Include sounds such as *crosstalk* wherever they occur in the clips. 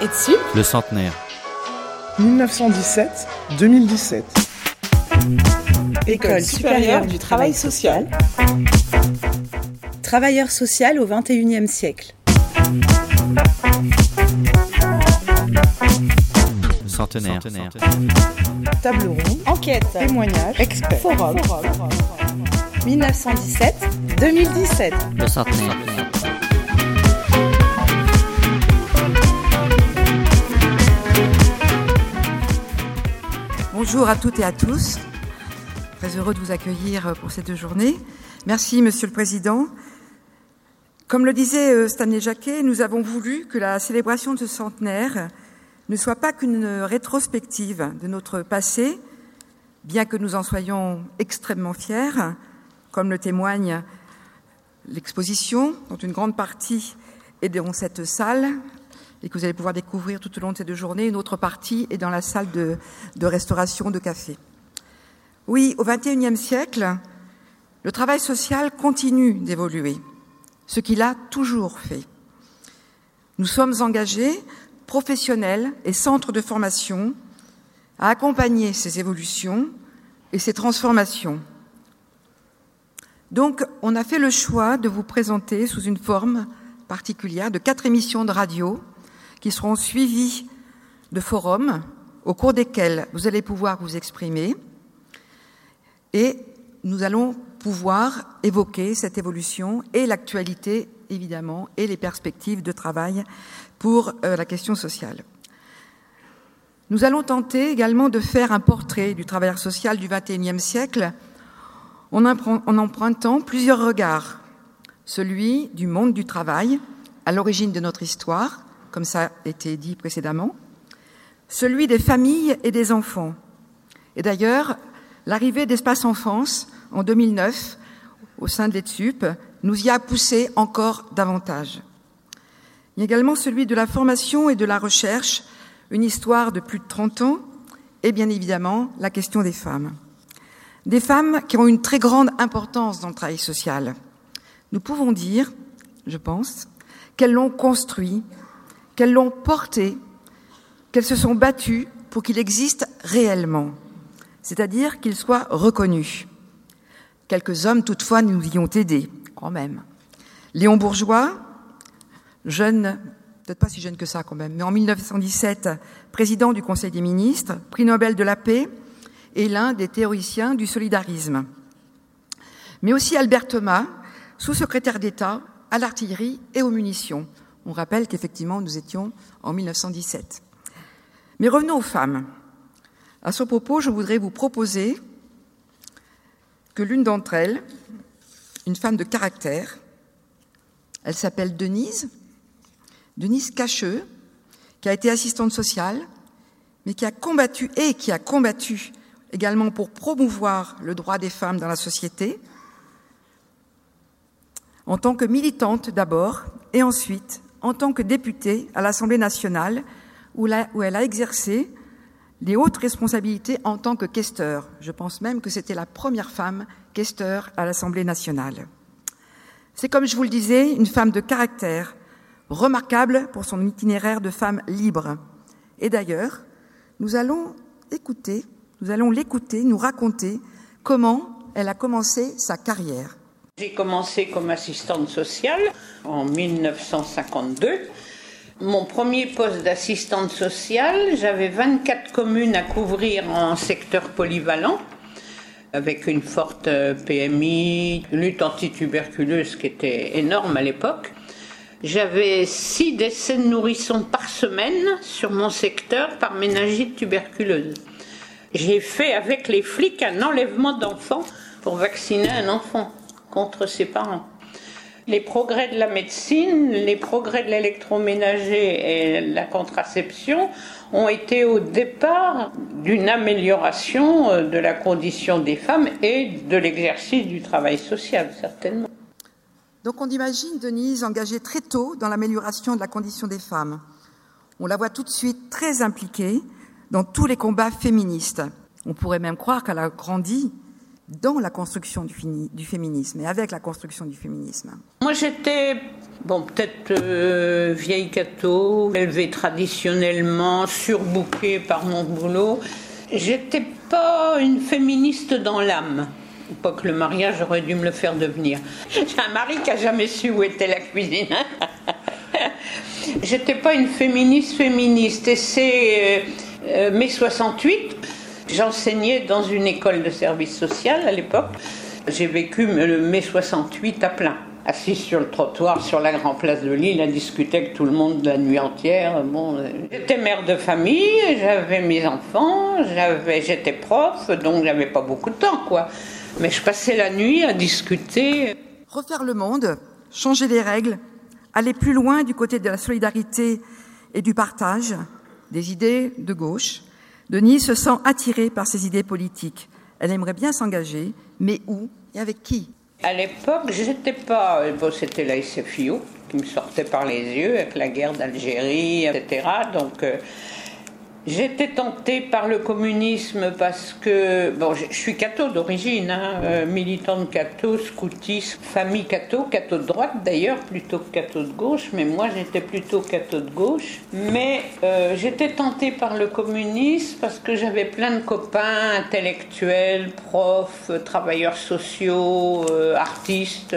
Et dessus Le centenaire. 1917-2017. École supérieure du travail social. Travailleur social au XXIe siècle. Centenaire. Table ronde. Enquête. Témoignage. Expert. Forum. 1917-2017. Le centenaire. Bonjour à toutes et à tous. Très heureux de vous accueillir pour ces deux. Merci, Monsieur le Président. Comme le disait euh, Stanley Jacquet, nous avons voulu que la célébration de ce centenaire ne soit pas qu'une rétrospective de notre passé, bien que nous en soyons extrêmement fiers, comme le témoigne l'exposition, dont une grande partie est dans cette salle et que vous allez pouvoir découvrir tout au long de ces deux journées. Une autre partie est dans la salle de, de restauration de café. Oui, au XXIe siècle, le travail social continue d'évoluer, ce qu'il a toujours fait. Nous sommes engagés, professionnels et centres de formation, à accompagner ces évolutions et ces transformations. Donc, on a fait le choix de vous présenter sous une forme particulière de quatre émissions de radio qui seront suivies de forums au cours desquels vous allez pouvoir vous exprimer et nous allons pouvoir évoquer cette évolution et l'actualité, évidemment, et les perspectives de travail pour euh, la question sociale. Nous allons tenter également de faire un portrait du travailleur social du XXIe siècle en empruntant plusieurs regards. Celui du monde du travail, à l'origine de notre histoire, comme ça a été dit précédemment, celui des familles et des enfants. Et d'ailleurs, l'arrivée d'Espace Enfance en 2009 au sein de l'ETSUP nous y a poussé encore davantage. Il y a également celui de la formation et de la recherche, une histoire de plus de 30 ans, et bien évidemment la question des femmes. Des femmes qui ont une très grande importance dans le travail social. Nous pouvons dire, je pense, qu'elles l'ont construit, qu'elles l'ont porté, qu'elles se sont battues pour qu'il existe réellement, c'est-à-dire qu'il soit reconnu. Quelques hommes, toutefois, nous y ont aidés, quand même. Léon Bourgeois, jeune, peut-être pas si jeune que ça quand même, mais en 1917, président du Conseil des ministres, prix Nobel de la paix, et l'un des théoriciens du solidarisme. Mais aussi Albert Thomas, sous-secrétaire d'État à l'artillerie et aux munitions. On rappelle qu'effectivement, nous étions en 1917. Mais revenons aux femmes. À ce propos, je voudrais vous proposer que l'une d'entre elles, une femme de caractère, elle s'appelle Denise, Denise Cacheux, qui a été assistante sociale, mais qui a combattu et qui a combattu également pour promouvoir le droit des femmes dans la société, en tant que militante d'abord, et ensuite en tant que députée à l'Assemblée nationale, où, elle a exercé les hautes responsabilités en tant que questeur. Je pense même que c'était la première femme questeur à l'Assemblée nationale. C'est comme je vous le disais, une femme de caractère, remarquable pour son itinéraire de femme libre. Et d'ailleurs, nous allons écouter, nous allons l'écouter, nous raconter comment elle a commencé sa carrière. J'ai commencé comme assistante sociale en 1952. Mon premier poste d'assistante sociale, j'avais 24 communes à couvrir en secteur polyvalent, avec une forte PMI, lutte antituberculeuse qui était énorme à l'époque. J'avais 6 décès de nourrissons par semaine sur mon secteur par méningite tuberculeuse. J'ai fait avec les flics un enlèvement d'enfants pour vacciner un enfant contre ses parents. Les progrès de la médecine, les progrès de l'électroménager et la contraception ont été au départ d'une amélioration euh, de la condition des femmes et de l'exercice du travail social, certainement. Donc on imagine Denise engagée très tôt dans l'amélioration de la condition des femmes. On la voit tout de suite très impliquée dans tous les combats féministes. On pourrait même croire qu'elle a grandi dans la construction du, féminisme et avec la construction du féminisme. Moi, j'étais Bon, peut-être euh, vieille catho, élevée traditionnellement, surbookée par mon boulot. J'étais pas une féministe dans l'âme. Pas que le mariage aurait dû me le faire devenir. J'ai un mari qui a jamais su où était la cuisine. *laughs* J'étais pas une féministe féministe. Et c'est euh, mai 68. J'enseignais dans une école de service social à l'époque. J'ai vécu le mai 68 à plein assis sur le trottoir sur la grande place de Lille à discuter avec tout le monde la nuit entière. Bon, j'étais mère de famille, j'avais mes enfants, j'avais, j'étais prof, donc j'avais pas beaucoup de temps, quoi. Mais je passais la nuit à discuter. Refaire le monde, changer les règles, aller plus loin du côté de la solidarité et du partage des idées de gauche. Denise se sent attirée par ces idées politiques. Elle aimerait bien s'engager, mais où et avec qui? À l'époque, j'étais pas. Bon, c'était la SFIO qui me sortait par les yeux avec la guerre d'Algérie, etc. Donc, euh, J'étais tentée par le communisme parce que, bon, je, suis catho d'origine, hein, euh, militante catho, scoutiste, famille catho, catho de droite d'ailleurs, plutôt que catho de gauche, mais moi j'étais plutôt catho de gauche. Mais euh, j'étais tentée par le communisme parce que j'avais plein de copains intellectuels, profs, travailleurs sociaux, euh, artistes.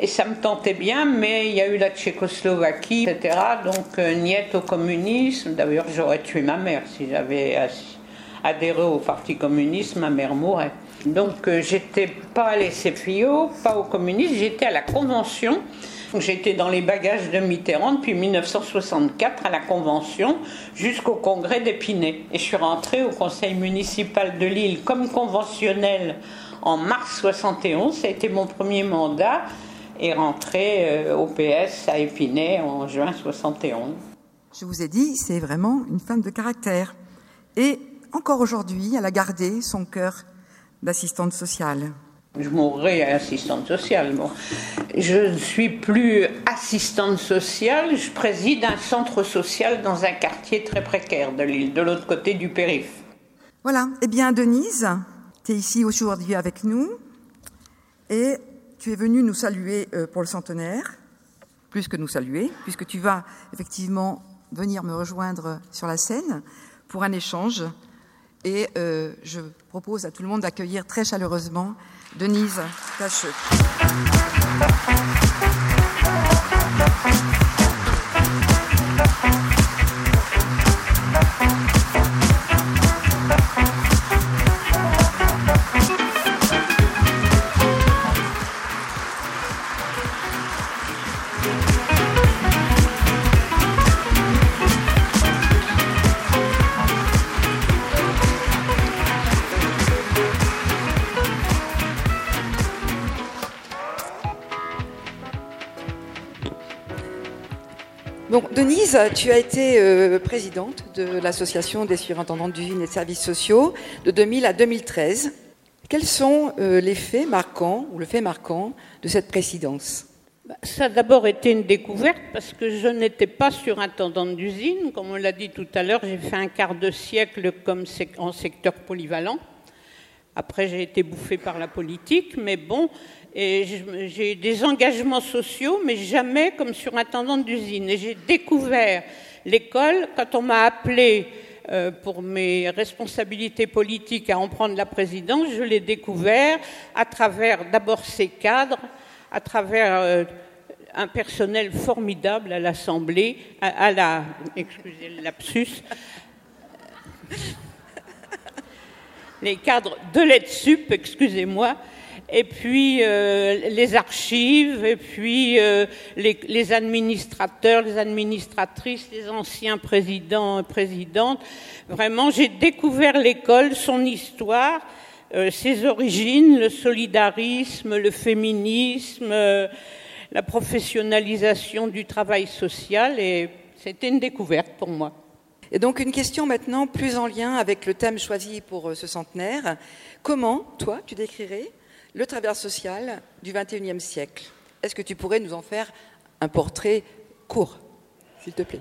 Et ça me tentait bien, mais il y a eu la Tchécoslovaquie, etc. Donc, euh, niette au communisme. D'ailleurs, j'aurais tué ma mère si j'avais adhéré au Parti communiste, ma mère mourrait. Donc, euh, j'étais pas à l'SFIO, pas au communisme, j'étais à la Convention. J'étais dans les bagages de Mitterrand depuis 1964 à la Convention jusqu'au congrès d'Épinay. Et je suis rentrée au conseil municipal de Lille comme conventionnelle en mars 71. Ça a été mon premier mandat et rentré euh, au PS à Épinay en juin 71. Je vous ai dit, c'est vraiment une femme de caractère. Et encore aujourd'hui, elle a gardé son cœur d'assistante sociale. Je mourrai assistante sociale. Bon. Je ne suis plus assistante sociale, je préside un centre social dans un quartier très précaire de l'île, de l'autre côté du périph. Voilà. Eh bien, Denise, tu es ici aujourd'hui avec nous. Et tu es venu nous saluer euh, pour le centenaire, plus que nous saluer, puisque tu vas effectivement venir me rejoindre sur la scène pour un échange. Et euh, je propose à tout le monde d'accueillir très chaleureusement Denise Tacheux. Denise, tu as été euh, présidente de l'association des surintendantes d'usines et de services sociaux de 2000 à 2013. Quels sont euh, les faits marquants ou le fait marquant de cette présidence? Bah, ça a d'abord été une découverte parce que je n'étais pas surintendante d'usine. Comme on l'a dit tout à l'heure, j'ai fait un quart de siècle comme en secteur polyvalent. Après, j'ai été bouffée par la politique, mais bon, j'ai des engagements sociaux, mais jamais comme surintendante d'usine. Et j'ai découvert l'école quand on m'a appelé euh, pour mes responsabilités politiques à en prendre la présidence. Je l'ai découvert à travers d'abord ces cadres, à travers euh, un personnel formidable à l'Assemblée, à, la, excusez le lapsus, les cadres de l'aide sup, excusez-moi, et puis euh, les archives, et puis euh, les, administrateurs, les administratrices, les anciens présidents et présidentes. Vraiment, j'ai découvert l'école, son histoire, euh, ses origines, le solidarisme, le féminisme, la professionnalisation du travail social, et c'était une découverte pour moi. Et donc une question maintenant plus en lien avec le thème choisi pour ce centenaire. Comment, toi, tu décrirais le travail social du XXIe siècle? Est-ce que tu pourrais nous en faire un portrait court, s'il te plaît?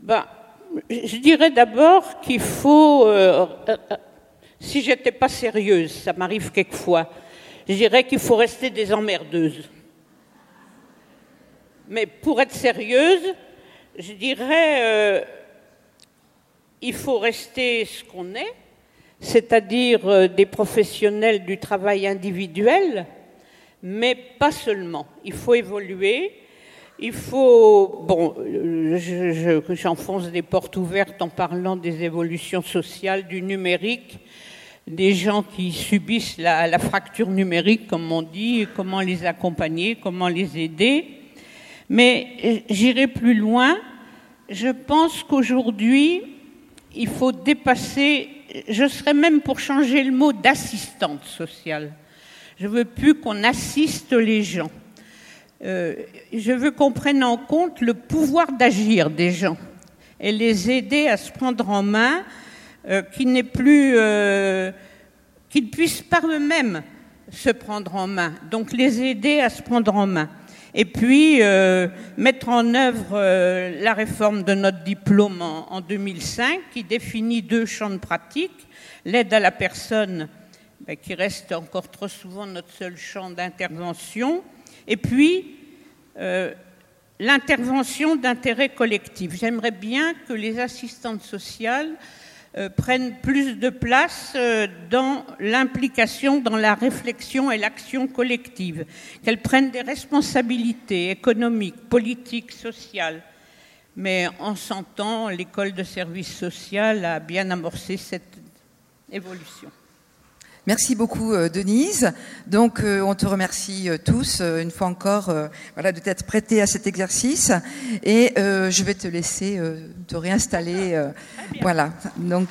Ben, Je dirais d'abord qu'il faut, euh, euh, euh, si j'étais pas sérieuse, ça m'arrive quelquefois, je dirais qu'il faut rester des emmerdeuses. Mais pour être sérieuse, je dirais, euh, il faut rester ce qu'on est, c'est-à-dire euh, des professionnels du travail individuel, mais pas seulement. Il faut évoluer. Il faut, bon, j'enfonce des portes ouvertes en parlant des évolutions sociales, du numérique, des gens qui subissent la, la fracture numérique, comme on dit, comment les accompagner, comment les aider. Mais euh, j'irai plus loin. Je pense qu'aujourd'hui, il faut dépasser, je serais même pour changer le mot d'assistante sociale. Je veux plus qu'on assiste les gens. Euh, je veux qu'on prenne en compte le pouvoir d'agir des gens et les aider à se prendre en main, euh, qu'ils plus, qu'ils puissent par eux-mêmes se prendre en main. Donc les aider à se prendre en main et puis euh, mettre en œuvre euh, la réforme de notre diplôme en, en, 2005 qui définit deux champs de pratique, l'aide à la personne ben, qui reste encore trop souvent notre seul champ d'intervention, et puis euh, l'intervention d'intérêt collectif. J'aimerais bien que les assistantes sociales prennent plus de place euh, dans l'implication, dans la réflexion et l'action collective, qu'elles prennent des responsabilités économiques, politiques, sociales. Mais en s'entend, l'école de service social a bien amorcé cette évolution. Merci beaucoup, euh, Denise. Donc, euh, on te remercie euh, tous, une fois encore, de t'être prêté à cet exercice. Et je vais te laisser te réinstaller. Voilà. Donc.